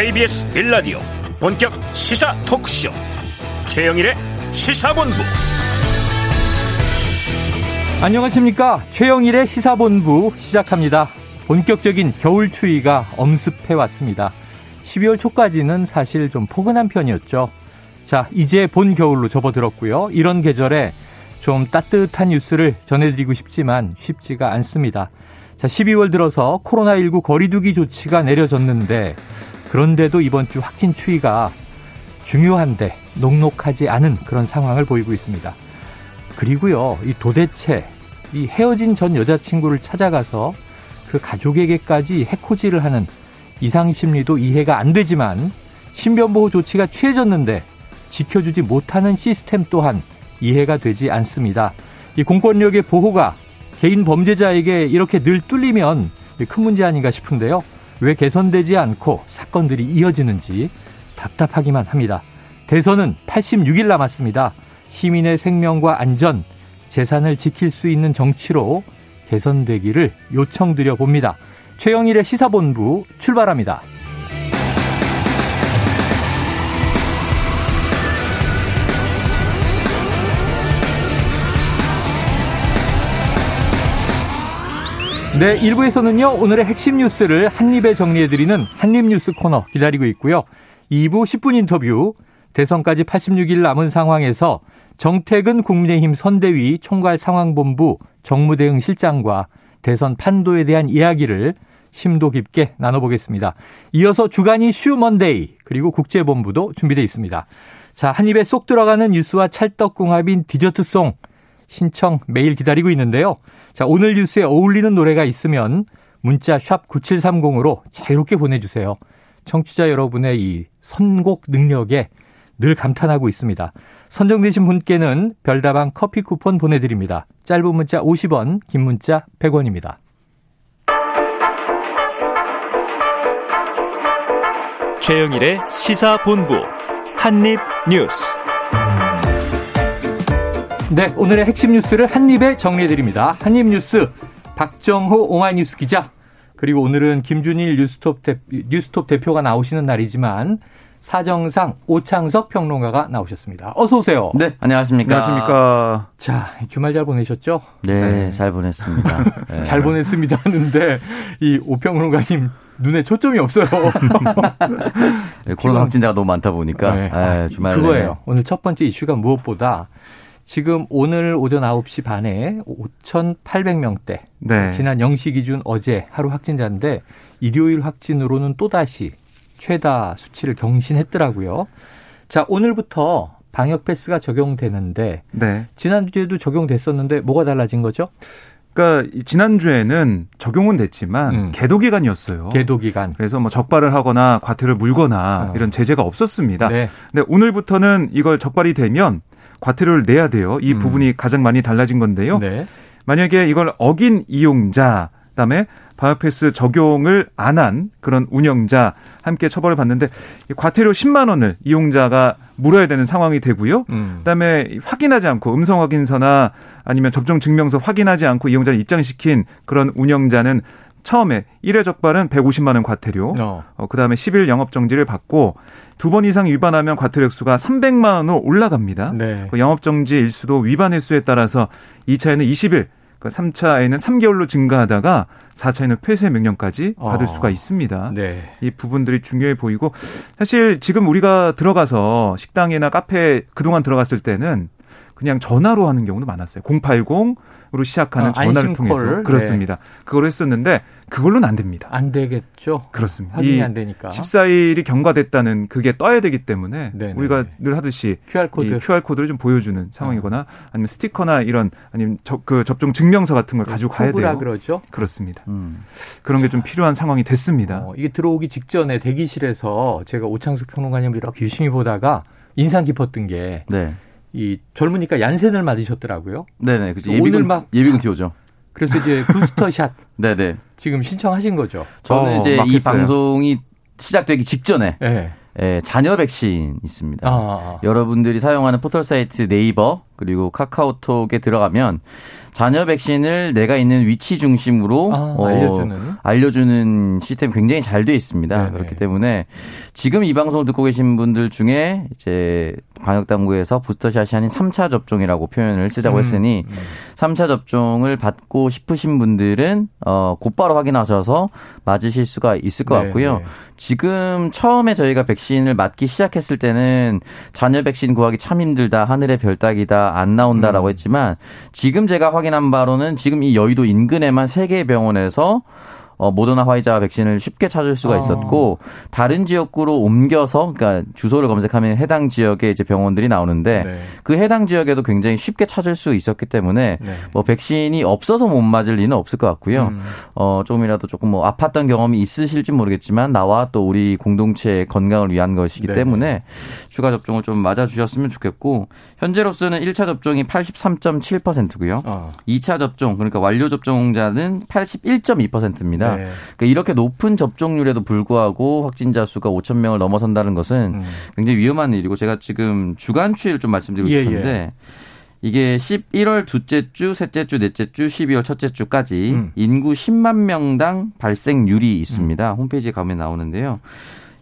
KBS 1라디오 본격 시사 토크쇼. 최영일의 시사본부. 안녕하십니까? 최영일의 시사본부 시작합니다. 본격적인 겨울 추위가 엄습해 왔습니다. 12월 초까지는 사실 좀 포근한 편이었죠. 자 이제 본 겨울로 접어들었고요. 이런 계절에 좀 따뜻한 뉴스를 전해드리고 싶지만 쉽지가 않습니다. 자 12월 들어서 코로나19 거리두기 조치가 내려졌는데 그런데도 이번 주 확진 추이가 중요한데 녹록하지 않은 그런 상황을 보이고 있습니다. 그리고요, 이 도대체 이 헤어진 전 여자친구를 찾아가서 그 가족에게까지 해코지를 하는 이상 심리도 이해가 안 되지만 신변보호 조치가 취해졌는데 지켜주지 못하는 시스템 또한 이해가 되지 않습니다. 이 공권력의 보호가 개인 범죄자에게 이렇게 늘 뚫리면 큰 문제 아닌가 싶은데요. 왜 개선되지 않고 사건들이 이어지는지 답답하기만 합니다. 대선은 86일 남았습니다. 시민의 생명과 안전, 재산을 지킬 수 있는 정치로 개선되기를 요청드려 봅니다. 최영일의 시사본부 출발합니다. 네, 1부에서는요, 오늘의 핵심 뉴스를 한입에 정리해드리는 한입뉴스 코너 기다리고 있고요. 2부 10분 인터뷰, 대선까지 86일 남은 상황에서 정태근 국민의힘 선대위 총괄 상황본부 정무대응 실장과 대선 판도에 대한 이야기를 심도 깊게 나눠보겠습니다. 이어서 주간 이 슈 먼데이, 그리고 국제본부도 준비되어 있습니다. 자, 한 입에 쏙 들어가는 뉴스와 찰떡궁합인 디저트송 신청 매일 기다리고 있는데요. 자, 오늘 뉴스에 어울리는 노래가 있으면 문자 샵 9730으로 자유롭게 보내주세요. 청취자 여러분의 이 선곡 능력에 늘 감탄하고 있습니다. 선정되신 분께는 별다방 커피 쿠폰 보내드립니다. 짧은 문자 50원, 긴 문자 100원입니다. 최영일의 시사본부 한입뉴스 네, 오늘의 핵심 뉴스를 한입에 정리해드립니다. 한입 뉴스 박정호 오마이뉴스 기자 그리고 오늘은 김준일 뉴스톱, 대, 뉴스톱 대표가 나오시는 날이지만 사정상 오창석 평론가가 나오셨습니다. 어서 오세요. 네, 안녕하십니까. 안녕하십니까. 자, 주말 잘 보내셨죠? 네, 네. 잘 보냈습니다. 네. 잘 보냈습니다 하는데 이 오평론가님 눈에 초점이 없어요. 네, 코로나 확진자가 너무 많다 보니까 네. 아, 주말 그거예요. 오늘 첫 번째 이슈가 무엇보다 지금 오늘 오전 9시 반에 5,800명대. 네. 지난 0시 기준 어제 하루 확진자인데 일요일 확진으로는 또다시 최다 수치를 경신했더라고요. 자, 오늘부터 방역 패스가 적용되는데 네. 지난주에도 적용됐었는데 뭐가 달라진 거죠? 그러니까 지난주에는 적용은 됐지만 음. 계도 기간이었어요. 계도 기간. 그래서 뭐 적발을 하거나 과태료를 물거나 어. 이런 제재가 없었습니다. 네. 근데 오늘부터는 이걸 적발이 되면 과태료를 내야 돼요. 이 음. 부분이 가장 많이 달라진 건데요. 네. 만약에 이걸 어긴 이용자, 그다음에 바이오패스 적용을 안 한 그런 운영자 함께 처벌을 받는데 과태료 10만 원을 이용자가 물어야 되는 상황이 되고요. 음. 그다음에 확인하지 않고 음성 확인서나 아니면 접종 증명서 확인하지 않고 이용자를 입장시킨 그런 운영자는 처음에 1회 적발은 150만 원 과태료, 어. 어 그다음에 10일 영업 정지를 받고 두 번 이상 위반하면 과태료 액수가 300만 원으로 올라갑니다. 네. 그 영업 정지 일수도 위반 횟수에 따라서 2차에는 20일, 그 3차에는 3개월로 증가하다가 4차에는 폐쇄 명령까지 받을 어. 수가 있습니다. 네. 이 부분들이 중요해 보이고 사실 지금 우리가 들어가서 식당이나 카페 그동안 들어갔을 때는 그냥 전화로 하는 경우도 많았어요. 080 으로 시작하는 아, 전화를 통해서 네. 그렇습니다. 네. 그걸 했었는데 그걸로는 안 됩니다. 안 되겠죠. 그렇습니다. 확인이 안 되니까. 14일이 경과됐다는 그게 떠야 되기 때문에 네네. 우리가 늘 하듯이 QR 코드 QR 코드를 좀 보여주는 상황이거나 아니면 스티커나 이런 아니면 저, 그 접종 증명서 같은 걸 네, 가지고 가야 돼요. 그러죠. 그렇습니다. 음. 그런 게 좀 필요한 상황이 됐습니다. 어, 이게 들어오기 직전에 대기실에서 제가 오창석 평론가님을 이렇게 유심히 보다가 인상 깊었던 게 네. 이 젊으니까 얀센을 맞으셨더라고요. 네네. 그죠. 예비군, 오늘 막 예비군 티오죠. 그래서 이제 부스터샷. 네네. 지금 신청하신 거죠. 저는 어, 이제 이 방송이 시작되기 직전에 네. 예, 자녀 백신 있습니다. 아, 아, 아. 여러분들이 사용하는 포털 사이트 네이버 그리고 카카오톡에 들어가면 자녀 백신을 내가 있는 위치 중심으로 아, 어, 알려주는 알려주는 시스템이 굉장히 잘 돼 있습니다. 네네. 그렇기 때문에 지금 이 방송을 듣고 계신 분들 중에 이제 방역 당국에서 부스터샷이 아닌 3차 접종이라고 표현을 쓰자고 음, 했으니 음. 3차 접종을 받고 싶으신 분들은 어 곧바로 확인하셔서 맞으실 수가 있을 것 네, 같고요. 네. 지금 처음에 저희가 백신을 맞기 시작했을 때는 자녀 백신 구하기 참 힘들다. 하늘의 별 따기다. 안 나온다라고 음. 했지만 지금 제가 확인한 바로는 지금 이 여의도 인근에만 세 개의 병원에서 어, 모더나 화이자 백신을 쉽게 찾을 수가 아. 있었고 아. 다른 지역구로 옮겨서 그러니까 주소를 검색하면 해당 지역에 이제 병원들이 나오는데 네. 그 해당 지역에도 굉장히 쉽게 찾을 수 있었기 때문에 네. 뭐 백신이 없어서 못 맞을 리는 없을 것 같고요. 음. 어, 조금이라도 조금 뭐 아팠던 경험이 있으실지 모르겠지만 나와 또 우리 공동체의 건강을 위한 것이기 네. 때문에 추가 접종을 좀 맞아 주셨으면 좋겠고 현재로서는 1차 접종이 83.7%고요. 어. 2차 접종 그러니까 완료 접종자는 81.2%입니다. 네. 그러니까 이렇게 높은 접종률에도 불구하고 확진자 수가 5천 명을 넘어선다는 것은 음. 굉장히 위험한 일이고 제가 지금 주간 추이를 좀 말씀드리고 예, 싶은데 예. 이게 11월 둘째 주, 셋째 주, 넷째 주, 12월 첫째 주까지 음. 인구 10만 명당 발생률이 있습니다. 음. 홈페이지에 가면 나오는데요.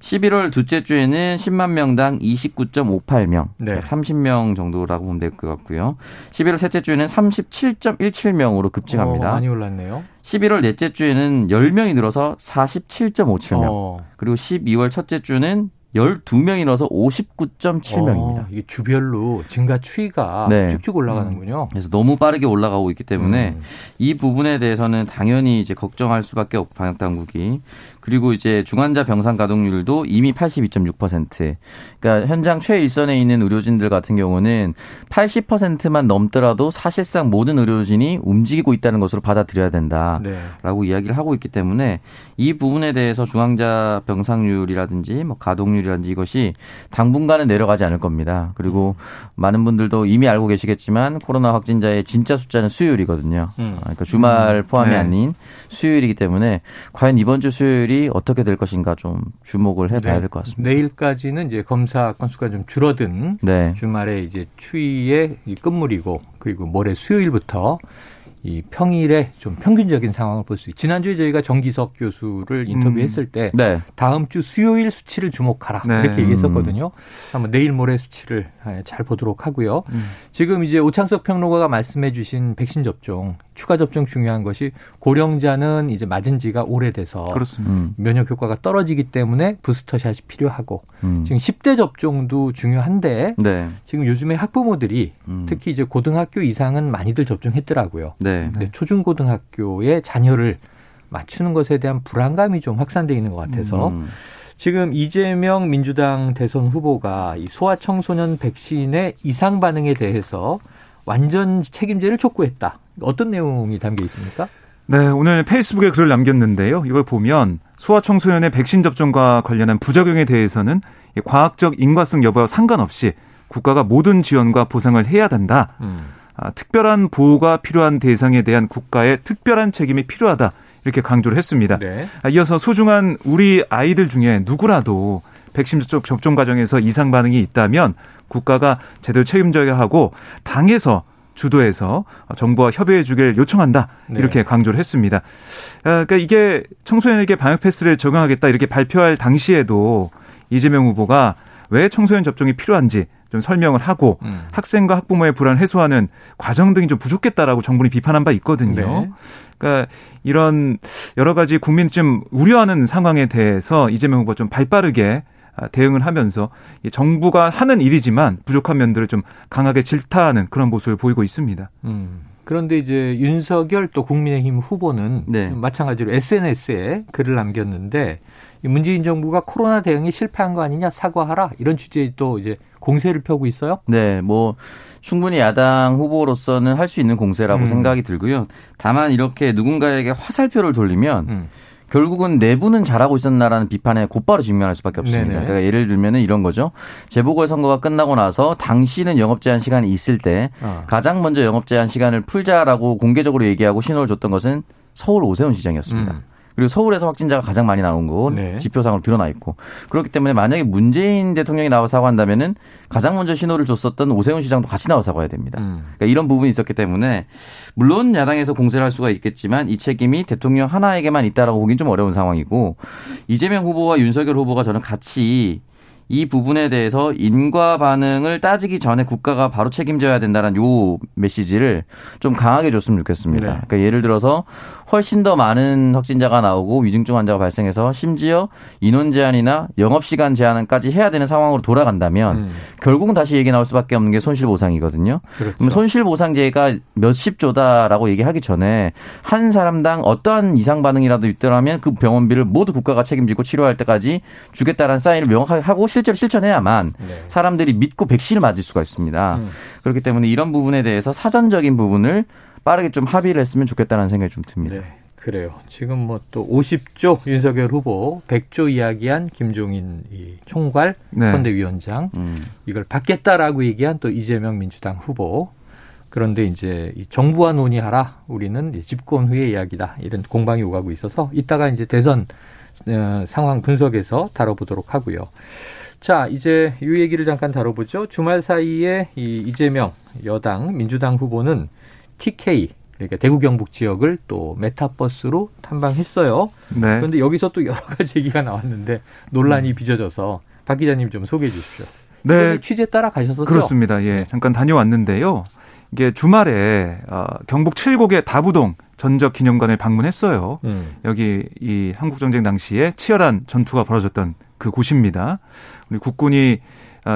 11월 둘째 주에는 10만 명당 29.58명, 네. 30명 정도라고 보면 될 것 같고요. 11월 셋째 주에는 37.17명으로 급증합니다. 어, 많이 올랐네요. 11월 넷째 주에는 10명이 늘어서 47.57명. 어. 그리고 12월 첫째 주는 12명이 늘어서 59.7명입니다. 어, 이게 주별로 증가 추이가 네. 쭉쭉 올라가는군요. 음. 그래서 너무 빠르게 올라가고 있기 때문에 음. 이 부분에 대해서는 당연히 이제 걱정할 수밖에 없고 방역 당국이 그리고 이제 중환자 병상 가동률도 이미 82.6%. 그러니까 현장 최일선에 있는 의료진들 같은 경우는 80%만 넘더라도 사실상 모든 의료진이 움직이고 있다는 것으로 받아들여야 된다라고 네. 이야기를 하고 있기 때문에 이 부분에 대해서 중환자 병상률이라든지 뭐 가동률이라든지 이것이 당분간은 내려가지 않을 겁니다. 그리고 음. 많은 분들도 이미 알고 계시겠지만 코로나 확진자의 진짜 숫자는 수요일이거든요. 음. 그러니까 주말 포함이 네. 아닌 수요일이기 때문에 과연 이번 주 수요일이 어떻게 될 것인가 좀 주목을 해봐야 네. 될것 같습니다. 내일까지는 이제 검사 건수가 좀 줄어든 네. 주말에 이제 추위의 끝물이고 그리고 모레 수요일부터 이 평일에 좀 평균적인 상황을 볼 수 있. 지난주에 저희가 정기석 교수를 인터뷰했을 음. 때 네. 다음 주 수요일 수치를 주목하라 네. 이렇게 얘기했었거든요. 한번 내일 모레 수치를 예, 잘 보도록 하고요. 음. 지금 이제 오창석 평론가가 말씀해주신 백신 접종 추가 접종 중요한 것이 고령자는 이제 맞은 지가 오래돼서 그렇습니다. 음. 면역 효과가 떨어지기 때문에 부스터샷이 필요하고 음. 지금 10대 접종도 중요한데 네. 지금 요즘에 학부모들이 음. 특히 이제 고등학교 이상은 많이들 접종했더라고요. 네. 근데 초중고등학교의 자녀를 맞추는 것에 대한 불안감이 좀 확산돼 있는 것 같아서 음. 지금 이재명 민주당 대선 후보가 이 소아청소년 백신의 이상 반응에 대해서 완전 책임제를 촉구했다. 어떤 내용이 담겨 있습니까? 네, 오늘 페이스북에 글을 남겼는데요. 이걸 보면 소아청소년의 백신 접종과 관련한 부작용에 대해서는 과학적 인과성 여부와 상관없이 국가가 모든 지원과 보상을 해야 된다. 음. 아, 특별한 보호가 필요한 대상에 대한 국가의 특별한 책임이 필요하다. 이렇게 강조를 했습니다. 네. 아, 이어서 소중한 우리 아이들 중에 누구라도 백신 접종 과정에서 이상 반응이 있다면 국가가 제대로 책임져야 하고 당에서 주도해서 정부와 협의해 주길 요청한다. 네. 이렇게 네. 강조를 했습니다. 아, 그러니까 이게 청소년에게 방역 패스를 적용하겠다 이렇게 발표할 당시에도 이재명 후보가 왜 청소년 접종이 필요한지 좀 설명을 하고 음. 학생과 학부모의 불안 해소하는 과정 등이 좀 부족했다라고 정부는 비판한 바 있거든요. 네. 그러니까 이런 여러 가지 국민이 좀 우려하는 상황에 대해서 이재명 후보가 좀 발빠르게 아, 대응을 하면서 정부가 하는 일이지만 부족한 면들을 좀 강하게 질타하는 그런 모습을 보이고 있습니다. 음. 그런데 이제 윤석열 또 국민의힘 후보는 네. 마찬가지로 SNS에 글을 남겼는데 문재인 정부가 코로나 대응에 실패한 거 아니냐 사과하라 이런 취지의 또 이제 공세를 펴고 있어요. 네, 뭐 충분히 야당 후보로서는 할 수 있는 공세라고 음. 생각이 들고요. 다만 이렇게 누군가에게 화살표를 돌리면 음. 결국은 내부는 잘하고 있었나라는 비판에 곧바로 직면할 수밖에 없습니다. 네네. 그러니까 예를 들면은 이런 거죠. 재보궐 선거가 끝나고 나서 당시는 영업 제한 시간이 있을 때 어. 가장 먼저 영업 제한 시간을 풀자라고 공개적으로 얘기하고 신호를 줬던 것은 서울 오세훈 시장이었습니다. 음. 그리고 서울에서 확진자가 가장 많이 나온 건 네. 지표상으로 드러나 있고 그렇기 때문에 만약에 문재인 대통령이 나와 사과한다면은 가장 먼저 신호를 줬었던 오세훈 시장도 같이 나와 사과해야 됩니다. 음. 그러니까 이런 부분이 있었기 때문에 물론 야당에서 공세를 할 수가 있겠지만 이 책임이 대통령 하나에게만 있다라고 보기는 좀 어려운 상황이고 이재명 후보와 윤석열 후보가 저는 같이 이 부분에 대해서 인과 반응을 따지기 전에 국가가 바로 책임져야 된다는 요 메시지를 좀 강하게 줬으면 좋겠습니다. 네. 그러니까 예를 들어서 훨씬 더 많은 확진자가 나오고 위중증 환자가 발생해서 심지어 인원 제한이나 영업 시간 제한까지 해야 되는 상황으로 돌아간다면 음. 결국은 다시 얘기 나올 수밖에 없는 게 손실 보상이거든요. 그렇죠. 그럼 손실 보상제가 몇십 조다라고 얘기하기 전에 한 사람당 어떠한 이상 반응이라도 있더라면 그 병원비를 모두 국가가 책임지고 치료할 때까지 주겠다라는 사인을 명확하게 하고 실제로 실천해야만 네. 사람들이 믿고 백신을 맞을 수가 있습니다. 음. 그렇기 때문에 이런 부분에 대해서 사전적인 부분을 빠르게 좀 합의를 했으면 좋겠다는 생각이 좀 듭니다. 네. 그래요. 지금 뭐 또 50조 윤석열 후보, 100조 이야기한 김종인 이 총괄 네. 선대위원장 음. 이걸 받겠다라고 얘기한 또 이재명 민주당 후보. 그런데 이제 정부와 논의하라. 우리는 집권 후의 이야기다. 이런 공방이 오가고 있어서 이따가 이제 대선 어, 상황 분석에서 다뤄보도록 하고요. 자, 이제 이 얘기를 잠깐 다뤄보죠. 주말 사이에 이 이재명 여당 민주당 후보는 TK 그러니까 대구 경북 지역을 또 메타버스로 탐방했어요. 네. 그런데 여기서 또 여러 가지 얘기가 나왔는데 논란이 음. 빚어져서 박 기자님 좀 소개해 주십시오. 네. 취재 따라 가셨었죠? 그렇습니다. 예. 잠깐 다녀왔는데요. 이게 주말에 어, 경북 칠곡의 다부동 전적 기념관을 방문했어요. 음. 여기 이 한국 전쟁 당시에 치열한 전투가 벌어졌던 그 곳입니다. 우리 국군이 어,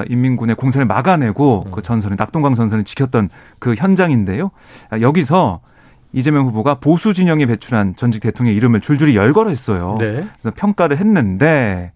인민군의 공세를 막아내고 음. 그 전선을 낙동강 전선을 지켰던 그 현장인데요. 아, 여기서 이재명 후보가 보수 진영이 배출한 전직 대통령의 이름을 줄줄이 열거했어요. 네. 그래서 평가를 했는데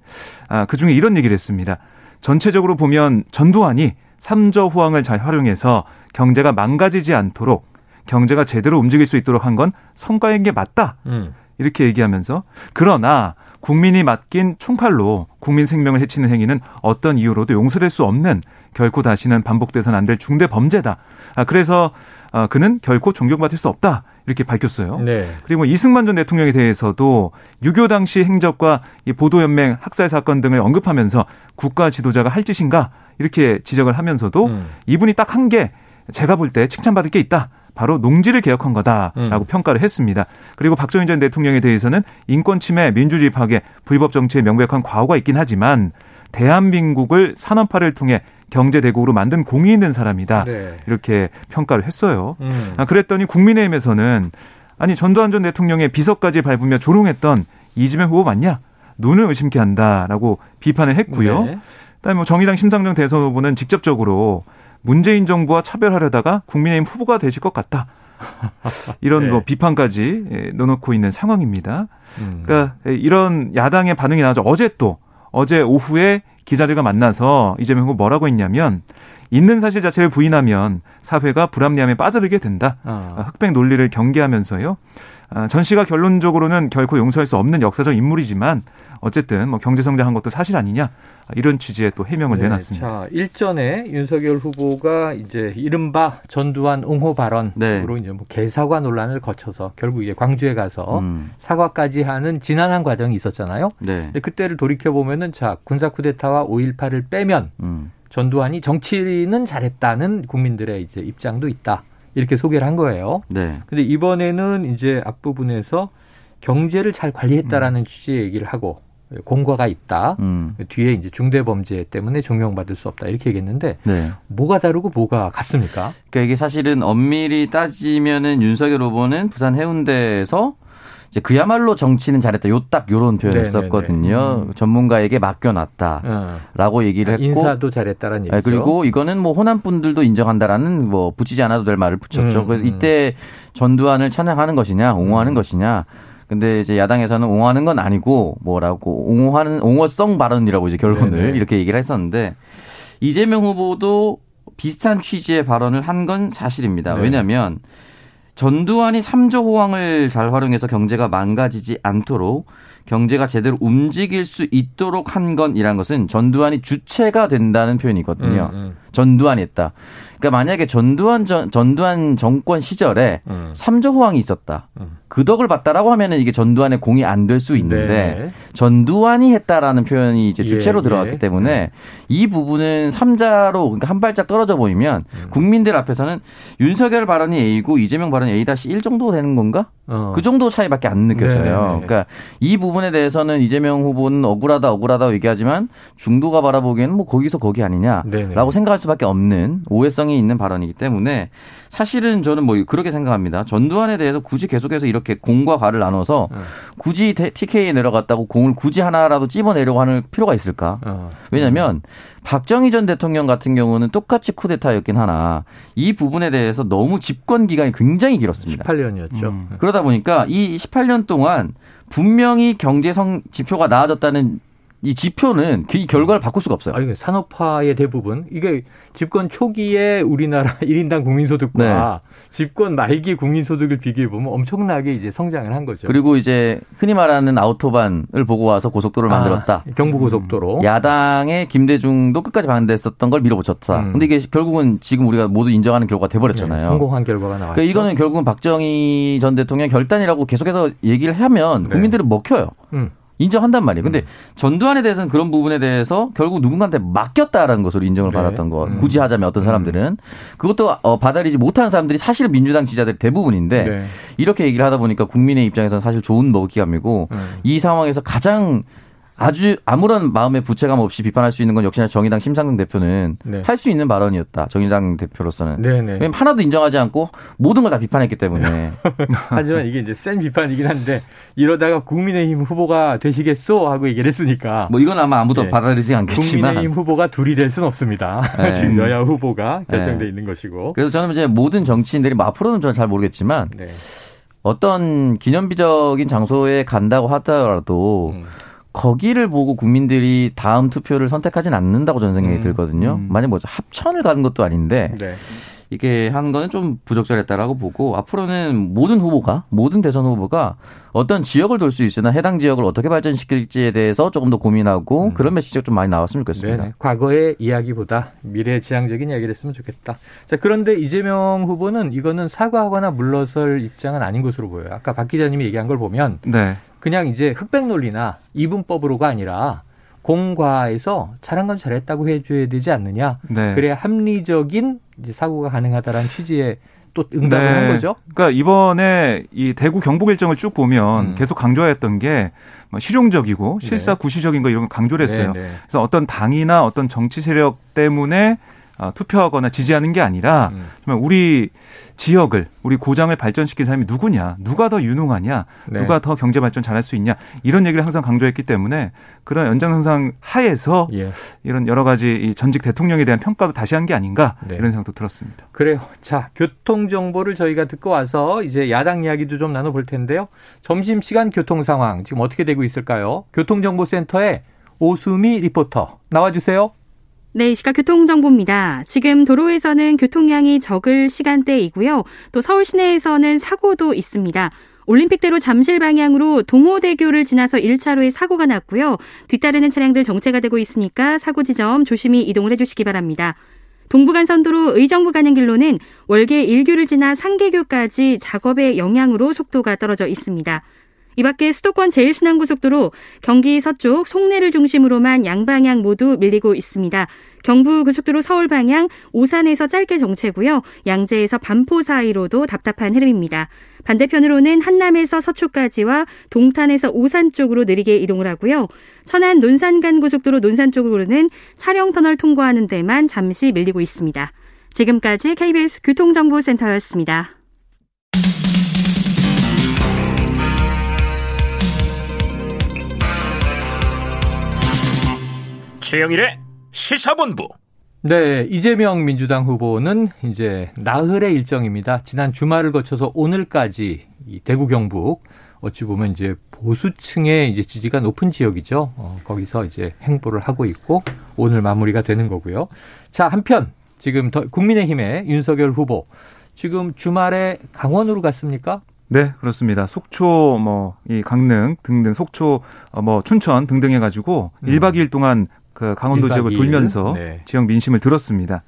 아, 그 중에 이런 얘기를 했습니다. 전체적으로 보면 전두환이 삼저 후황을 잘 활용해서 경제가 망가지지 않도록 경제가 제대로 움직일 수 있도록 한 건 성과인 게 맞다. 음. 이렇게 얘기하면서 그러나 국민이 맡긴 총칼로 국민 생명을 해치는 행위는 어떤 이유로도 용서될 수 없는 결코 다시는 반복돼서는 안 될 중대 범죄다. 아, 그래서 아, 그는 결코 존경받을 수 없다. 이렇게 밝혔어요. 네. 그리고 이승만 전 대통령에 대해서도 유교 당시 행적과 이 보도연맹 학살 사건 등을 언급하면서 국가 지도자가 할 짓인가 이렇게 지적을 하면서도 음. 이분이 딱 한 게 제가 볼 때 칭찬받을 게 있다. 바로 농지를 개혁한 거다라고 음. 평가를 했습니다. 그리고 박정희 전 대통령에 대해서는 인권 침해, 민주주의 파괴, 불법 정치에 명백한 과오가 있긴 하지만 대한민국을 산업화를 통해 경제 대국으로 만든 공이 있는 사람이다. 네. 이렇게 평가를 했어요. 음. 아, 그랬더니 국민의힘에서는 아니 전두환 전 대통령의 비서까지 밟으며 조롱했던 이재명 후보 맞냐? 눈을 의심케 한다라고 비판을 했고요. 네. 그다음에 뭐 정의당 심상정 대선 후보는 직접적으로 문재인 정부와 차별하려다가 국민의힘 후보가 되실 것 같다. 이런 네. 뭐 비판까지 예, 넣어놓고 있는 상황입니다. 음. 그러니까 이런 야당의 반응이 나와서 어제 또 어제 오후에 기자들과 만나서 이재명 후보 뭐라고 했냐면 있는 사실 자체를 부인하면 사회가 불합리함에 빠져들게 된다. 어. 흑백 논리를 경계하면서요. 아, 전 씨가 결론적으로는 결코 용서할 수 없는 역사적 인물이지만 어쨌든 뭐 경제 성장한 것도 사실 아니냐 이런 취지의 또 해명을 네, 내놨습니다. 자 일전에 윤석열 후보가 이제 이른바 전두환 옹호 발언으로 네. 이제 뭐 개사과 논란을 거쳐서 결국 이제 광주에 가서 음. 사과까지 하는 지난한 과정이 있었잖아요. 네. 근데 그때를 돌이켜 보면은 자 군사 쿠데타와 5.18을 빼면 음. 전두환이 정치는 잘했다는 국민들의 이제 입장도 있다. 이렇게 소개를 한 거예요. 네. 근데 이번에는 이제 앞부분에서 경제를 잘 관리했다라는 음. 취지의 얘기를 하고 공과가 있다. 음. 뒤에 이제 중대 범죄 때문에 종용받을 수 없다. 이렇게 얘기했는데 네. 뭐가 다르고 뭐가 같습니까? 그러니까 이게 사실은 엄밀히 따지면은 윤석열 후보는 부산 해운대에서 이제 그야말로 정치는 잘했다. 요 딱 요런 표현을 네네네. 썼거든요. 음. 전문가에게 맡겨놨다라고 어. 얘기를 했고 인사도 잘했다라는 네, 얘기죠. 그리고 이거는 뭐 호남 분들도 인정한다라는 뭐 붙이지 않아도 될 말을 붙였죠. 음. 그래서 음. 이때 전두환을 찬양하는 것이냐, 옹호하는 음. 것이냐. 근데 이제 야당에서는 옹호하는 건 아니고 뭐라고 옹호하는 옹호성 발언이라고 이제 결론을 네네. 이렇게 얘기를 했었는데 이재명 후보도 비슷한 취지의 발언을 한 건 사실입니다. 네. 왜냐하면 전두환이 삼조 호황을 잘 활용해서 경제가 망가지지 않도록 경제가 제대로 움직일 수 있도록 한 건이란 것은 전두환이 주체가 된다는 표현이거든요. 음, 음. 전두환이 했다. 그러니까 만약에 전두환 전, 전두환 정권 시절에 음. 3조 호황이 있었다. 음. 그 덕을 봤다라고 하면은 이게 전두환의 공이 안 될 수 있는데 네. 전두환이 했다라는 표현이 이제 주체로 예, 들어갔기 예. 때문에 이 부분은 3자로 그러니까 한 발짝 떨어져 보이면 음. 국민들 앞에서는 윤석열 발언이 A고 이재명 발언이 A-1 정도 되는 건가? 어. 그 정도 차이밖에 안 느껴져요. 네 그러니까 이 부분 에 대해서는 이재명 후보는 억울하다 억울하다고 얘기하지만 중도가 바라보기에는 뭐 거기서 거기 아니냐라고 네네. 생각할 수밖에 없는 오해성이 있는 발언이기 때문에 사실은 저는 뭐 그렇게 생각합니다. 전두환에 대해서 굳이 계속해서 이렇게 공과 과를 나눠서 네. 굳이 TK에 내려갔다고 공을 굳이 하나라도 찝어내려고 하는 필요가 있을까? 어. 왜냐하면 박정희 전 대통령 같은 경우는 똑같이 쿠데타였긴 하나 이 부분에 대해서 너무 집권 기간이 굉장히 길었습니다. 18년이었죠. 음. 그러다 보니까 이 18년 동안 분명히 경제성 지표가 나아졌다는 이 지표는 이 결과를 바꿀 수가 없어요. 아니, 산업화의 대부분 이게 집권 초기에 우리나라 1인당 국민소득과 네. 집권 말기 국민소득을 비교해 보면 엄청나게 이제 성장을 한 거죠. 그리고 이제 흔히 말하는 아우토반을 보고 와서 고속도로를 아, 만들었다. 경부고속도로. 음. 야당의 김대중도 끝까지 반대했었던 걸 밀어붙였다. 음. 근데 이게 결국은 지금 우리가 모두 인정하는 결과가 돼 버렸잖아요. 네, 성공한 결과가 나왔죠. 그러니까 이거는 결국은 박정희 전 대통령 결단이라고 계속해서 얘기를 하면 네. 국민들은 먹혀요. 음. 인정한단 말이에요. 근데 음. 전두환에 대해서는 그런 부분에 대해서 결국 누군가한테 맡겼다라는 것으로 인정을 네. 받았던 것. 음. 굳이 하자면 어떤 사람들은 음. 그것도 어, 받아들이지 못하는 사람들이 사실은 민주당 지지자들 대부분인데 네. 이렇게 얘기를 하다 보니까 국민의 입장에서는 사실 좋은 먹잇감이고 음. 이 상황에서 가장 아주 아무런 마음의 부채감 없이 비판할 수 있는 건 역시나 정의당 심상정 대표는 네. 할수 있는 발언이었다. 정의당 대표로서는. 네네. 네. 왜냐면 하나도 인정하지 않고 모든 걸 다 비판했기 때문에. 하지만 이게 이제 센 비판이긴 한데 이러다가 국민의힘 후보가 되시겠소 하고 얘기를 했으니까. 뭐 이건 아마 아무도 네. 받아들이지 않겠지만. 국민의힘 후보가 둘이 될 수는 없습니다. 네. 지금 여야 후보가 결정돼 네. 있는 것이고. 그래서 저는 이제 모든 정치인들이 뭐 앞으로는 저는 잘 모르겠지만 네. 어떤 기념비적인 장소에 간다고 하더라도 음. 거기를 보고 국민들이 다음 투표를 선택하진 않는다고 저는 생각이 음. 들거든요. 음. 만약 뭐 합천을 가는 것도 아닌데 네. 이게 한 거는 좀 부적절했다라고 보고 앞으로는 모든 후보가 모든 대선 후보가 어떤 지역을 돌 수 있으나 해당 지역을 어떻게 발전시킬지에 대해서 조금 더 고민하고 음. 그런 메시지가 좀 많이 나왔으면 좋겠습니다. 네네. 과거의 이야기보다 미래 지향적인 이야기를 했으면 좋겠다. 자 그런데 이재명 후보는 이거는 사과하거나 물러설 입장은 아닌 것으로 보여요. 아까 박 기자님이 얘기한 걸 보면 네. 그냥 이제 흑백 논리나 이분법으로가 아니라 공과에서 잘한 건 잘했다고 해줘야 되지 않느냐. 네. 그래야 합리적인 사고가 가능하다라는 취지의 또 응답을 네. 한 거죠. 그러니까 이번에 이 대구 경북 일정을 쭉 보면 음. 계속 강조했던 게뭐 실용적이고 네. 실사 구시적인 거 이런 거 강조를 했어요. 네, 네. 그래서 어떤 당이나 어떤 정치 세력 때문에 어, 투표하거나 지지하는 게 아니라 음. 정말 우리 지역을 우리 고장을 발전시킨 사람이 누구냐, 누가 더 유능하냐, 네. 누가 더 경제 발전 잘할 수 있냐 이런 얘기를 항상 강조했기 때문에 그런 연장선상 하에서 예. 이런 여러 가지 이 전직 대통령에 대한 평가도 다시 한 게 아닌가 네. 이런 생각도 들었습니다. 그래요. 자 교통 정보를 저희가 듣고 와서 이제 야당 이야기도 좀 나눠볼 텐데요. 점심 시간 교통 상황 지금 어떻게 되고 있을까요? 교통정보센터에 오수미 리포터 나와주세요. 네, 시각 교통정보입니다. 지금 도로에서는 교통량이 적을 시간대이고요. 또 서울 시내에서는 사고도 있습니다. 올림픽대로 잠실 방향으로 동호대교를 지나서 1차로에 사고가 났고요. 뒤따르는 차량들 정체가 되고 있으니까 사고 지점 조심히 이동을 해주시기 바랍니다. 동부간선도로 의정부 가는 길로는 월계 1교를 지나 상계교까지 작업의 영향으로 속도가 떨어져 있습니다. 이 밖에 수도권 제1순환고속도로 경기 서쪽 송내를 중심으로만 양방향 모두 밀리고 있습니다. 경부 고속도로 서울 방향 오산에서 짧게 정체고요. 양재에서 반포 사이로도 답답한 흐름입니다. 반대편으로는 한남에서 서초까지와 동탄에서 오산 쪽으로 느리게 이동을 하고요. 천안 논산간 고속도로 논산 쪽으로는 차량 터널 통과하는 데만 잠시 밀리고 있습니다. 지금까지 KBS 교통정보센터였습니다. 최영일의 시사본부. 네, 이재명 민주당 후보는 이제 나흘의 일정입니다. 지난 주말을 거쳐서 오늘까지 이 대구 경북 어찌 보면 이제 보수층의 이제 지지가 높은 지역이죠. 어, 거기서 이제 행보를 하고 있고 오늘 마무리가 되는 거고요. 자, 한편 지금 더 국민의힘의 윤석열 후보 지금 주말에 강원으로 갔습니까? 네, 그렇습니다. 속초, 뭐, 이 강릉 등등, 속초, 어, 뭐, 춘천 등등 해가지고 음. 1박 2일 동안 그 강원도 1박 지역을 2일. 돌면서 네. 지역 민심을 들었습니다.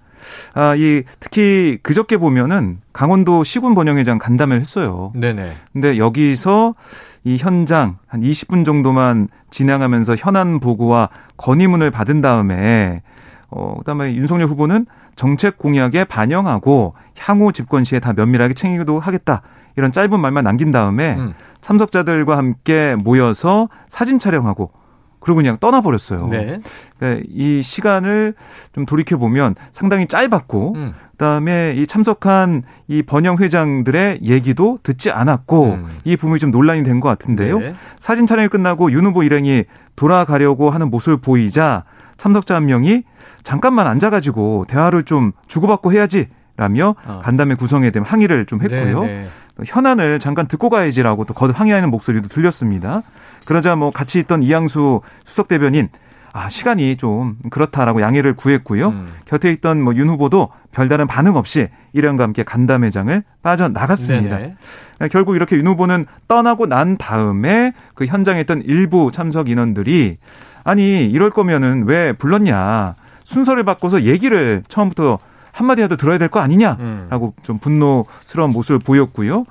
아, 이 특히 그저께 보면은 강원도 시군 번영회장 간담회를 했어요. 네네. 근데 여기서 이 현장 한 20분 정도만 진행하면서 현안 보고와 건의문을 받은 다음에 어 그다음에 윤석열 후보는 정책 공약에 반영하고 향후 집권 시에 다 면밀하게 챙기도 하겠다. 이런 짧은 말만 남긴 다음에 음. 참석자들과 함께 모여서 사진 촬영하고 그리고 그냥 떠나버렸어요. 네. 그러니까 이 시간을 좀 돌이켜 보면 상당히 짧았고, 음. 그다음에 이 참석한 이 번영 회장들의 얘기도 듣지 않았고 음. 이 부분이 좀 논란이 된 것 같은데요. 네. 사진 촬영이 끝나고 윤 후보 일행이 돌아가려고 하는 모습을 보이자 참석자 한 명이 잠깐만 앉아가지고 대화를 좀 주고받고 해야지. 라며 어. 간담회 구성에 대한 항의를 좀 했고요. 네네. 네. 현안을 잠깐 듣고 가야지라고 또 거듭 항의하는 목소리도 들렸습니다. 그러자 뭐 같이 있던 이양수 수석 대변인 아, 시간이 좀 그렇다라고 양해를 구했고요. 음. 곁에 있던 뭐 윤 후보도 별다른 반응 없이 이런과 함께 간담회장을 빠져나갔습니다. 그러니까 결국 이렇게 윤 후보는 떠나고 난 다음에 그 현장에 있던 일부 참석 인원들이 아니, 이럴 거면은 왜 불렀냐. 순서를 바꿔서 얘기를 처음부터 한마디라도 들어야 될 거 아니냐라고 음. 좀 분노스러운 모습을 보였고요.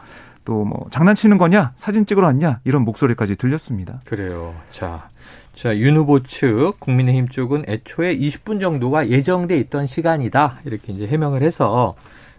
또 뭐 장난치는 거냐 사진 찍으러 왔냐 이런 목소리까지 들렸습니다. 그래요. 자. 자, 윤 후보 측 국민의힘 쪽은 애초에 20분 정도가 예정돼 있던 시간이다. 이렇게 이제 해명을 해서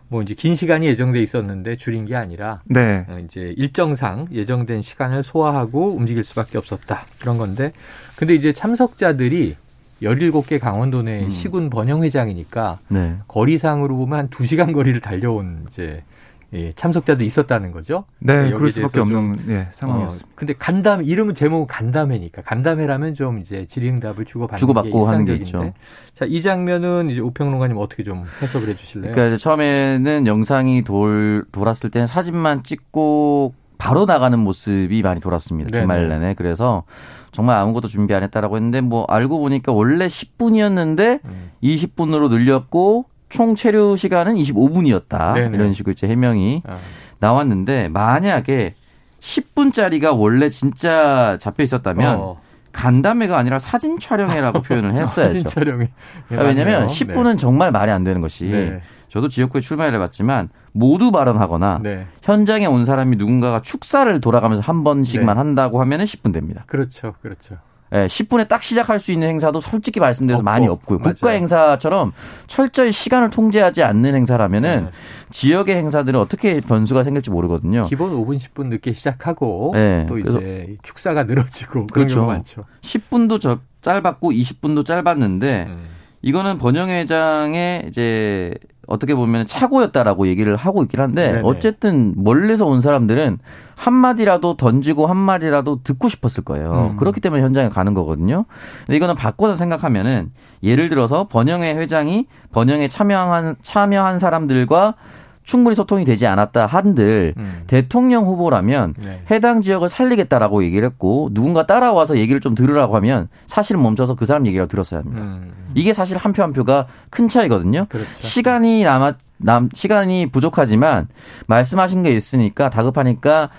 뭐 이제 긴 시간이 예정돼 있었는데 줄인 게 아니라 네. 어, 이제 일정상 예정된 시간을 소화하고 움직일 수밖에 없었다. 그런 건데 근데 이제 참석자들이 17개 강원도 내 음. 시군 번영회장이니까 네. 거리상으로 보면 한 2시간 거리를 달려온 이제 예, 참석자도 있었다는 거죠. 네, 그러니까 그럴 수밖에 없는 예, 상황이었습니다. 어, 근데 간담 이름은 제목은 간담회니까 간담회라면 좀 이제 질의응답을 주고받는 주고받고 게 하는 게 있죠. 자, 이 장면은 이제 우평론가님 어떻게 좀 해석을 해주실래요? 그러니까 처음에는 영상이 돌 돌았을 때는 사진만 찍고 바로 나가는 모습이 많이 돌았습니다. 주말 내내. 그래서 정말 아무것도 준비 안 했다라고 했는데 뭐 알고 보니까 원래 10분이었는데 음. 20분으로 늘렸고 총 체류 시간은 25분이었다. 네네. 이런 식으로 이제 해명이 아. 나왔는데 만약에 10분짜리가 원래 진짜 잡혀 있었다면 어. 간담회가 아니라 사진 촬영회라고 표현을 했어야죠. 사진 촬영회. 네, 왜냐하면 10분은 네. 정말 말이 안 되는 것이 네. 저도 지역구에 출마를 해봤지만 모두 발언하거나 네. 현장에 온 사람이 누군가가 축사를 돌아가면서 한 번씩만 네. 한다고 하면 은 10분 됩니다. 그렇죠, 그렇죠. 예, 10분에 딱 시작할 수 있는 행사도 솔직히 말씀드려서 없고, 많이 없고요. 맞아요. 국가 행사처럼 철저히 시간을 통제하지 않는 행사라면은 네. 지역의 행사들은 어떻게 변수가 생길지 모르거든요. 기본 5분 10분 늦게 시작하고 네. 또 이제 축사가 늘어지고 그렇죠. 많죠. 10분도 저 짧았고 20분도 짧았는데 음. 이거는 번영회 장의 이제 어떻게 보면 착오였다라고 얘기를 하고 있긴 한데 네네. 어쨌든 멀리서 온 사람들은 한마디라도 던지고 한마디라도 듣고 싶었을 거예요. 음. 그렇기 때문에 현장에 가는 거거든요. 근데 이거는 바꿔서 생각하면은 예를 들어서 번영회 회장이 번영에 참여한 참여한 사람들과 충분히 소통이 되지 않았다 한들 음. 대통령 후보라면 네. 해당 지역을 살리겠다라고 얘기를 했고 누군가 따라와서 얘기를 좀 들으라고 하면 사실은 멈춰서 그 사람 얘기라고 들었어야 합니다. 음. 이게 사실 한표한 표가 큰 차이거든요. 그렇죠. 시간이 남았 남 시간이 부족하지만 말씀하신 게 있으니까 다급하니까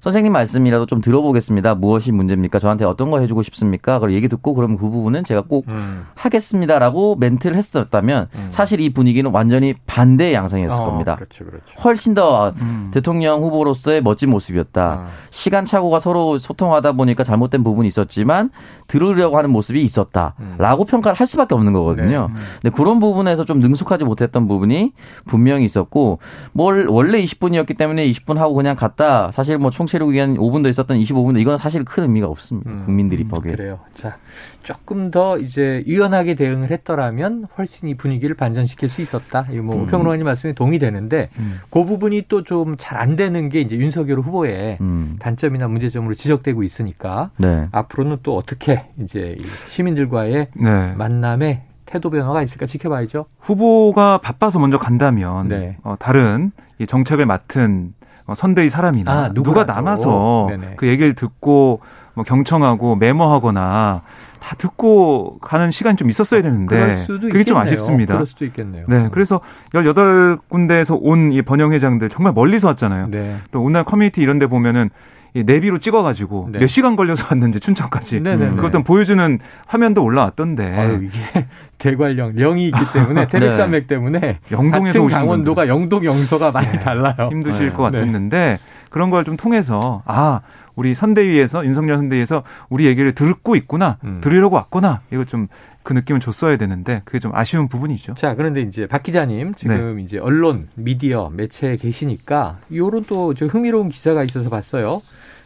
선생님 말씀이라도 좀 들어보겠습니다. 무엇이 문제입니까? 저한테 어떤 거 해주고 싶습니까? 그걸 얘기 듣고 그러면 그 부분은 제가 꼭 음. 하겠습니다라고 멘트를 했었다면 음. 사실 이 분위기는 완전히 반대의 양상이었을 어, 겁니다. 그렇죠, 그렇죠. 훨씬 더 음. 대통령 후보로서의 멋진 모습이었다. 아. 시간 착오가 서로 소통하다 보니까 잘못된 부분이 있었지만 들으려고 하는 모습이 있었다라고 음. 평가를 할 수밖에 없는 거거든요. 네. 근데 그런 부분에서 좀 능숙하지 못했던 부분이 분명히 있었고 뭘 원래 20분이었기 때문에 20분 하고 그냥 갔다. 사실 뭐총 체력 기간 5분 더 있었던 25분 이건 사실 큰 의미가 없습니다. 음, 국민들이 보기에. 그래요. 자, 조금 더 이제 유연하게 대응을 했더라면 훨씬 이 분위기를 반전시킬 수 있었다. 이뭐 음. 평론가님 말씀에 동의되는데 음. 그 부분이 또 좀 잘 안 되는 게 이제 윤석열 후보의 음. 단점이나 문제점으로 지적되고 있으니까 네. 앞으로는 또 어떻게 이제 시민들과의 네. 만남에 태도 변화가 있을까 지켜봐야죠. 후보가 바빠서 먼저 간다면 네. 어, 다른 이 정책을 맡은 어, 선대의 사람이나 아, 누가 남아서 네네. 그 얘기를 듣고 뭐 경청하고 메모하거나 다 듣고 가는 시간이 좀 있었어야 되는데 그게 있겠네요. 좀 아쉽습니다. 그럴 수도 있겠네요. 네, 그래서 18군데에서 온 이 번영 회장들 정말 멀리서 왔잖아요. 네. 또 오늘 커뮤니티 이런 데 보면은 이 내비로 찍어가지고 네. 몇 시간 걸려서 왔는지 춘천까지 네네네. 그것도 보여주는 화면도 올라왔던데. 아유, 이게 대관령 령이 있기 때문에 태백산맥 네. 때문에 영동에서 오신 강원도가 영동 영서가 많이 네. 달라요. 힘드실 네. 것 같았는데 그런 걸 좀 통해서 아 우리 선대위에서 윤석열 선대위에서 우리 얘기를 듣고 있구나 음. 들으려고 왔구나 이거 좀 그 느낌을 줬어야 되는데 그게 좀 아쉬운 부분이죠. 자 그런데 이제 박 기자님 지금 네. 이제 언론 미디어 매체에 계시니까 요런 또 저 흥미로운 기사가 있어서 봤어요.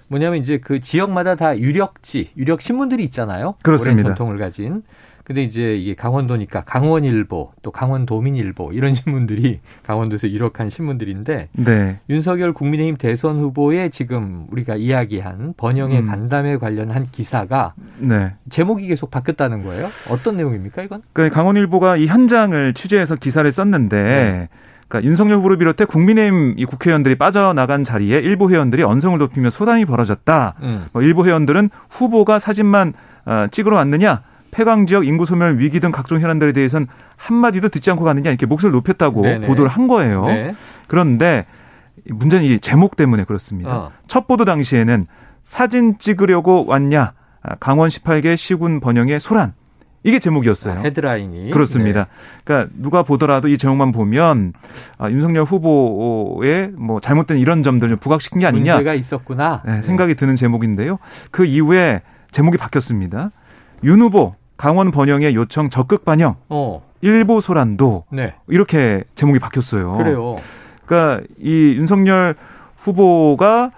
뭐냐면 이제 그 지역마다 다 유력지, 유력 신문들이 있잖아요. 그렇습니다. 오랜 전통을 가진. 근데 이제 이게 강원도니까 강원일보 또 강원도민일보 이런 신문들이 강원도에서 유력한 신문들인데 네. 윤석열 국민의힘 대선 후보의 지금 우리가 이야기한 번영의 음. 간담회 관련한 기사가 네. 제목이 계속 바뀌었다는 거예요. 어떤 내용입니까 이건? 그 강원일보가 이 현장을 취재해서 기사를 썼는데 네. 그러니까 윤석열 후보를 비롯해 국민의힘 이 국회의원들이 빠져나간 자리에 일부 회원들이 언성을 높이며 소란이 벌어졌다. 음. 뭐 일부 회원들은 후보가 사진만 어, 찍으러 왔느냐, 폐광 지역 인구 소멸 위기 등 각종 현안들에 대해서는 한마디도 듣지 않고 갔느냐 이렇게 목소리를 높였다고 네네. 보도를 한 거예요. 네. 그런데 문제는 이 제목 때문에 그렇습니다. 어. 첫 보도 당시에는 사진 찍으려고 왔냐, 아, 강원 18개 시군 번영의 소란. 이게 제목이었어요. 아, 헤드라인이. 그렇습니다. 네. 그러니까 누가 보더라도 이 제목만 보면 아, 윤석열 후보의 뭐 잘못된 이런 점들 좀 부각시킨 게 아니냐. 문제가 있었구나. 네, 생각이 드는 제목인데요. 그 이후에 제목이 바뀌었습니다. 윤 후보 강원 번영의 요청 적극 반영. 어. 일부 소란도 네. 이렇게 제목이 바뀌었어요. 그래요. 그러니까 이 윤석열 후보가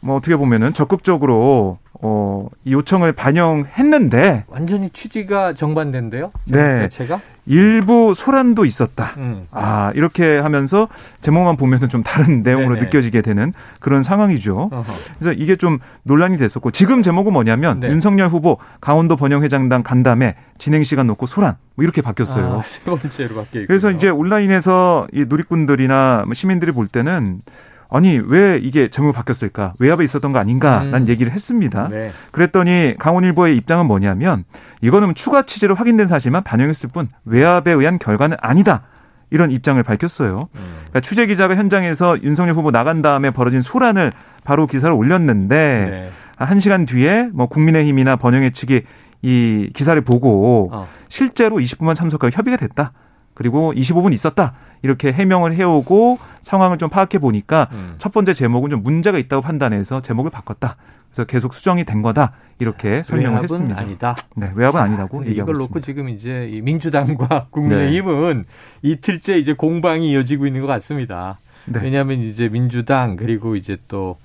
뭐 어떻게 보면은 적극적으로 어, 이 요청을 반영했는데 완전히 취지가 정반대인데요. 네. 자체가 일부 소란도 있었다. 음. 아 이렇게 하면서 제목만 보면은 좀 다른 내용으로 네네. 느껴지게 되는 그런 상황이죠. 어허. 그래서 이게 좀 논란이 됐었고 지금 제목은 뭐냐면 네. 윤석열 후보 강원도 번영회장당 간담회 진행 시간 놓고 소란 뭐 이렇게 바뀌었어요. 아, 세 번째로 바뀌. 그래서 이제 온라인에서 이 누리꾼들이나 뭐 시민들이 볼 때는 아니 왜 이게 제목이 바뀌었을까 외압에 있었던 거 아닌가라는 음. 얘기를 했습니다. 네. 그랬더니 강원일보의 입장은 뭐냐면 이거는 추가 취재로 확인된 사실만 반영했을 뿐 외압에 의한 결과는 아니다. 이런 입장을 밝혔어요. 음. 그러니까 취재 기자가 현장에서 윤석열 후보 나간 다음에 벌어진 소란을 바로 기사를 올렸는데 네. 한 시간 뒤에 뭐 국민의힘이나 번영의 측이 이 기사를 보고 어. 실제로 20분만 참석하고 협의가 됐다. 그리고 25분 있었다. 이렇게 해명을 해오고 상황을 좀 파악해 보니까 음. 첫 번째 제목은 좀 문제가 있다고 판단해서 제목을 바꿨다. 그래서 계속 수정이 된 거다. 이렇게 설명을 했습니다. 아니다. 네, 외압은 아니라고 얘기하고 이걸 놓고 지금 이제 민주당과 국민의힘은 네. 이틀째 이제 공방이 이어지고 있는 것 같습니다. 네. 왜냐하면 이제 민주당 그리고 이제 또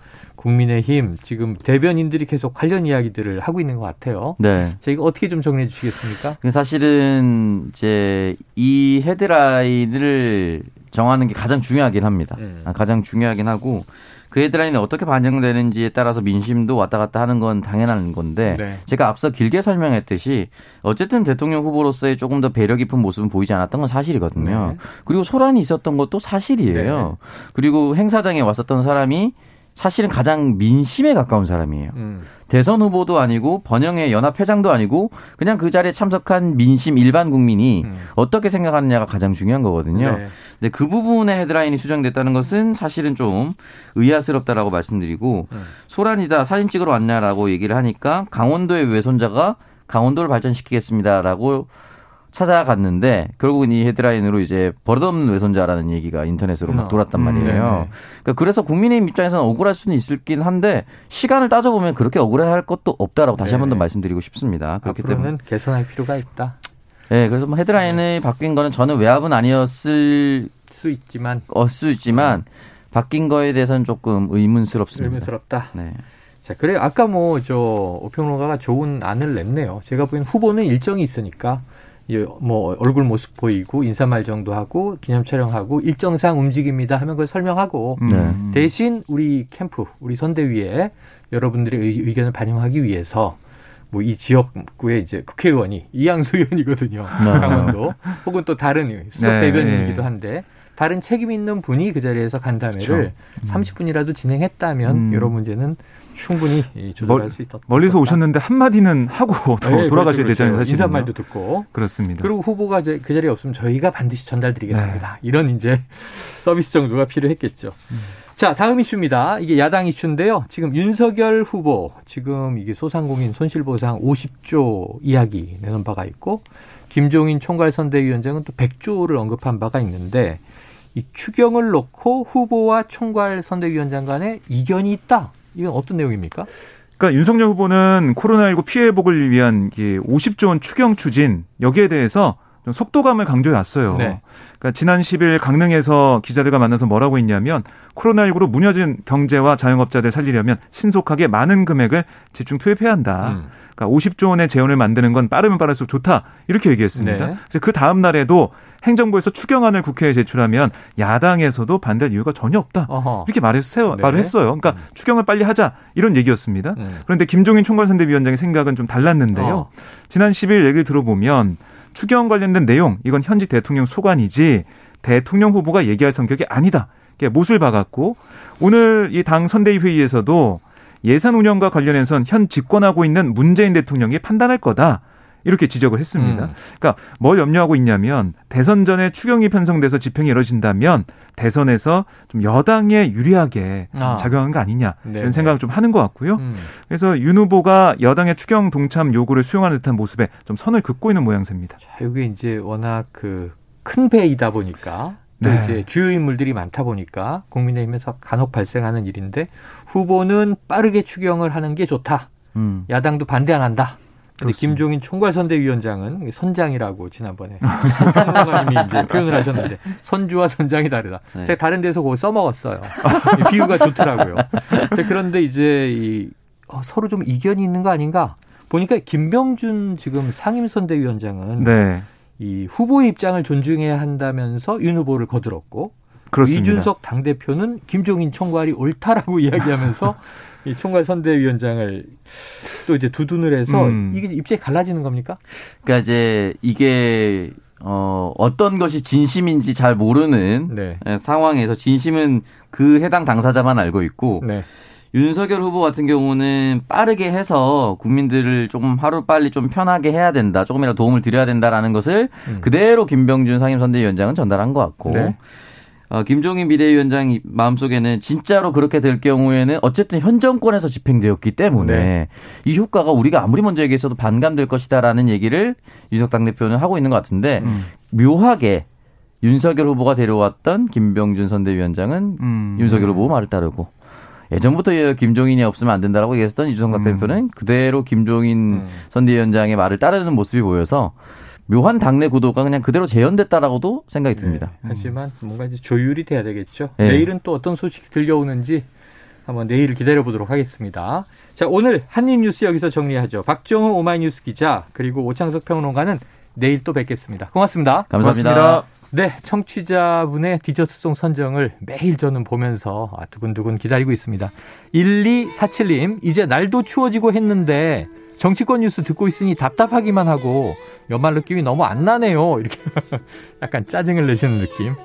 국민의힘 지금 대변인들이 계속 관련 이야기들을 하고 있는 것 같아요. 네. 저희가 어떻게 좀 정리해 주시겠습니까? 그 사실은 이제 이 헤드라인을 정하는 게 가장 중요하긴 합니다. 음. 가장 중요하긴 하고 그 헤드라인이 어떻게 반영되는지에 따라서 민심도 왔다 갔다 하는 건 당연한 건데 네. 제가 앞서 길게 설명했듯이 어쨌든 대통령 후보로서의 조금 더 배려 깊은 모습은 보이지 않았던 건 사실이거든요. 네. 그리고 소란이 있었던 것도 사실이에요. 네. 그리고 행사장에 왔었던 사람이 사실은 가장 민심에 가까운 사람이에요. 음. 대선 후보도 아니고 번영의 연합 회장도 아니고 그냥 그 자리에 참석한 민심 일반 국민이 음. 어떻게 생각하느냐가 가장 중요한 거거든요. 네. 근데 그 부분에 헤드라인이 수정됐다는 것은 사실은 좀 의아스럽다라고 말씀드리고 음. 소란이다 사진 찍으러 왔냐라고 얘기를 하니까 강원도의 외손자가 강원도를 발전시키겠습니다라고 찾아갔는데 결국은 이 헤드라인으로 이제 버릇없는 외손자라는 얘기가 인터넷으로 막 음. 돌았단 말이에요. 음, 그러니까 그래서 국민의힘 입장에서는 억울할 수는 있을긴 한데 시간을 따져보면 그렇게 억울해할 것도 없다라고 다시 네. 한번 더 말씀드리고 싶습니다. 그렇기 때문에 개선할 필요가 있다. 네, 그래서 뭐 헤드라인을 네. 바뀐 거는 저는 외압은 아니었을 수 있지만 어수 있지만 바뀐 거에 대해서는 조금 의문스럽습니다. 의문스럽다. 네. 자, 그래 아까 뭐 저 오평론가가 좋은 안을 냈네요. 제가 보기엔 후보는 일정이 있으니까 뭐 얼굴 모습 보이고 인사말 정도 하고 기념 촬영하고 일정상 움직입니다 하면 그걸 설명하고 음. 네. 대신 우리 캠프 우리 선대위에 여러분들의 의견을 반영하기 위해서 뭐 이 지역구의 이제 국회의원이 이양수 의원이거든요 네. 강원도 혹은 또 다른 수석 네. 대변인이기도 한데 다른 책임 있는 분이 그 자리에서 간담회를 그렇죠. 30분이라도 음. 진행했다면 음. 이런 문제는 충분히 조절할 멀, 수 있다. 멀리서 오셨는데 한 마디는 하고 네, 돌아가셔야 그렇죠, 되잖아요. 사실 인사 말도 듣고 그렇습니다. 그리고 후보가 그 자리에 없으면 저희가 반드시 전달드리겠습니다. 네. 이런 이제 서비스 정도가 필요했겠죠. 음. 자, 다음 이슈입니다. 이게 야당 이슈인데요. 지금 윤석열 후보, 지금 이게 소상공인 손실보상 50조 이야기 내놓은 바가 있고, 김종인 총괄선대위원장은 또 100조를 언급한 바가 있는데, 이 추경을 놓고 후보와 총괄선대위원장 간에 이견이 있다. 이건 어떤 내용입니까? 그러니까 윤석열 후보는 코로나19 피해 회복을 위한 50조 원 추경 추진 여기에 대해서 좀 속도감을 강조해 왔어요. 네. 그러니까 지난 10일 강릉에서 기자들과 만나서 뭐라고 했냐면 코로나19로 무너진 경제와 자영업자들 살리려면 신속하게 많은 금액을 집중 투입해야 한다. 음. 그러니까 50조 원의 재원을 만드는 건 빠르면 빠를수록 좋다. 이렇게 얘기했습니다. 네. 그 다음 날에도 행정부에서 추경안을 국회에 제출하면 야당에서도 반대할 이유가 전혀 없다. 어허. 이렇게 말했어요. 네. 말을 했어요. 그러니까 음. 추경을 빨리 하자 이런 얘기였습니다. 음. 그런데 김종인 총괄선대위원장의 생각은 좀 달랐는데요. 어. 지난 10일 얘기를 들어보면 추경 관련된 내용 이건 현직 대통령 소관이지 대통령 후보가 얘기할 성격이 아니다. 못을 박았고 오늘 이 당 선대위 회의에서도 예산 운영과 관련해선 현 집권하고 있는 문재인 대통령이 판단할 거다. 이렇게 지적을 했습니다. 음. 그러니까 뭘 염려하고 있냐면 대선 전에 추경이 편성돼서 집행이 이뤄진다면 대선에서 좀 여당에 유리하게 아. 작용한 거 아니냐 이런 네네. 생각을 좀 하는 것 같고요. 음. 그래서 윤 후보가 여당의 추경 동참 요구를 수용하는 듯한 모습에 좀 선을 긋고 있는 모양새입니다. 자, 이게 이제 워낙 그 큰 배이다 보니까 또 네. 이제 주요 인물들이 많다 보니까 국민의힘에서 간혹 발생하는 일인데 후보는 빠르게 추경을 하는 게 좋다. 음. 야당도 반대 안 한다. 근데 김종인 총괄선대위원장은 선장이라고 지난번에 한국님이 이제 표현을 하셨는데 선주와 선장이 다르다. 네. 제가 다른 데서 그거 써먹었어요. 비유가 좋더라고요. 그런데 이제 이 어, 서로 좀 이견이 있는 거 아닌가? 보니까 김병준 지금 상임선대위원장은 네. 이 후보의 입장을 존중해야 한다면서 윤 후보를 거들었고 그렇습니다. 이준석 당대표는 김종인 총괄이 옳다라고 이야기하면서 이 총괄 선대위원장을 또 이제 두둔을 해서 음. 이게 입장이 갈라지는 겁니까? 그러니까 이제 이게 어, 어떤 것이 진심인지 잘 모르는 네. 예, 상황에서 진심은 그 해당 당사자만 알고 있고 네. 윤석열 후보 같은 경우는 빠르게 해서 국민들을 조금 하루 빨리 좀 편하게 해야 된다. 조금이라도 도움을 드려야 된다라는 것을 음. 그대로 김병준 상임선대위원장은 전달한 것 같고. 네. 어, 김종인 비대위원장 마음속에는 진짜로 그렇게 될 경우에는 어쨌든 현 정권에서 집행되었기 때문에 네. 이 효과가 우리가 아무리 먼저 얘기했어도 반감될 것이다라는 얘기를 유석 당 대표는 하고 있는 것 같은데 음. 묘하게 윤석열 후보가 데려왔던 김병준 선대위원장은 음. 윤석열 후보 말을 따르고 예전부터 김종인이 없으면 안 된다라고 얘기했던 이주성 음. 대표는 그대로 김종인 음. 선대위원장의 말을 따르는 모습이 보여서 묘한 당내 구도가 그냥 그대로 재현됐다라고도 생각이 네. 듭니다. 네, 하지만 뭔가 이제 조율이 돼야 되겠죠. 네. 내일은 또 어떤 소식이 들려오는지 한번 내일 기다려 보도록 하겠습니다. 자, 오늘 한입 뉴스 여기서 정리하죠. 박정우 오마이뉴스 기자 그리고 오창석 평론가는 내일 또 뵙겠습니다. 고맙습니다. 감사합니다. 고맙습니다. 네, 청취자분의 디저트송 선정을 매일 저는 보면서 아, 두근두근 기다리고 있습니다. 1247님, 이제 날도 추워지고 했는데 정치권 뉴스 듣고 있으니 답답하기만 하고 연말 느낌이 너무 안 나네요. 이렇게 약간 짜증을 내시는 느낌.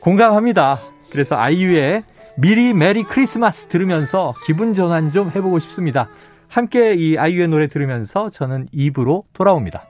공감합니다. 그래서 아이유의 미리 메리 크리스마스 들으면서 기분 전환 좀 해보고 싶습니다. 함께 이 아이유의 노래 들으면서 저는 입으로 돌아옵니다.